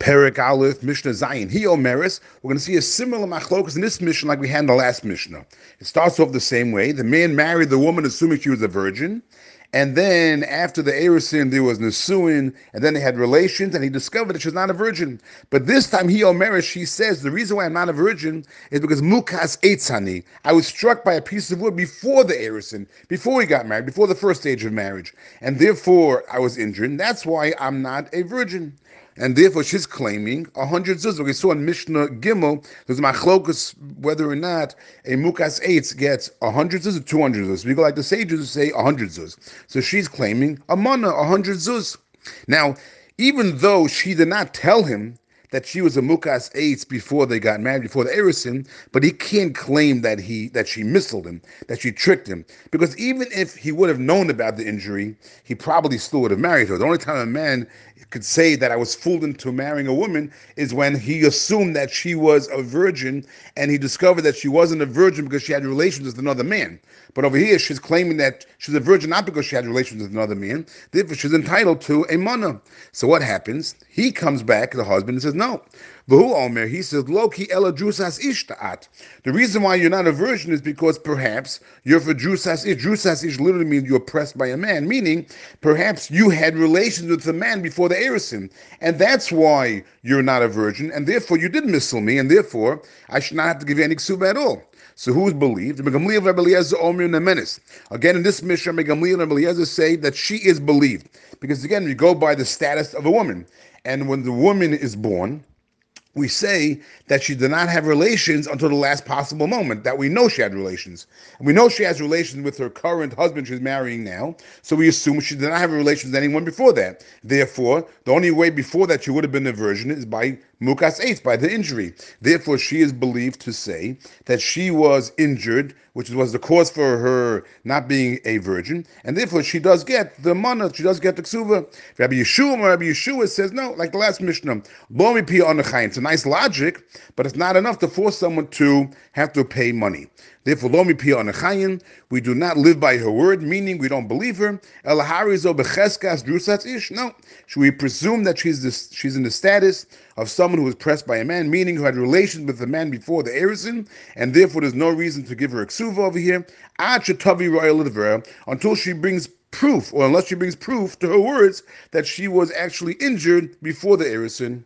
Perik Aleph, Mishnah Zayin. He Omeris, we're going to see a similar machlokas in this Mishnah like we had in the last Mishnah. It starts off the same way. The man married the woman assuming she was a virgin. And then after the Erisin, there was Nisuin, and then they had relations, and he discovered that she's not a virgin. But this time, he Omeris, she says, the reason why I'm not a virgin is because Mukas Eitzani. I was struck by a piece of wood before the Erisin, before we got married, before the first stage of marriage. And therefore, I was injured. And that's why I'm not a virgin and therefore she's claiming a hundred zuz. We saw in Mishnah Gimel, there's machlokus whether or not a mukas eitz gets a hundred zuz or two hundred zuz. We go like the sages who say a hundred zuz. So she's claiming a mana, a hundred zuz. Now, even though she did not tell him that she was a mukas eitz before they got married, before the erisin, but he can't claim that he that she misled him, that she tricked him, because even if he would have known about the injury, he probably still would have married her. The only time a man could say that I was fooled into marrying a woman is when he assumed that she was a virgin and he discovered that she wasn't a virgin because she had relations with another man. But over here, she's claiming that she's a virgin not because she had relations with another man. Therefore, she's entitled to a mana. So what happens? He comes back, the husband, and says, No. Vahu Omer, he says, Loki ela drusas ishtaat. The reason why you're not a virgin is because perhaps you're for drusas ish. Drusas ish literally means you're oppressed by a man, meaning perhaps you had relations with a man before the erisin. And that's why you're not a virgin, and therefore you did missile me, and therefore I should not have to give you any ksuba at all. So who's believed? Again, in this mission, Megamliel and Eliezer say that she is believed. Because again, we go by the status of a woman. And when the woman is born, we say that she did not have relations until the last possible moment, that we know she had relations. And we know she has relations with her current husband she's marrying now, so we assume she did not have relations with anyone before that. Therefore, the only way before that she would have been a virgin is by mukas eitz, by the injury. Therefore, she is believed to say that she was injured, which was the cause for her not being a virgin, and therefore she does get the mana, she does get the ksuva. Rabbi Yehoshua, Rabbi Yehoshua says, no, like the last Mishnah, Bomi Pi on the It's a nice logic, but it's not enough to force someone to have to pay money. Therefore, Lomi Pi on the we do not live by her word, meaning we don't believe her. Elaharizo becheskas drusat ish. No, should we presume that she's this, she's in the status of someone who was pressed by a man, meaning who had relations with the man before the erison, and therefore there's no reason to give her a ksuva over here. Until she brings proof, or unless she brings proof to her words that she was actually injured before the erison.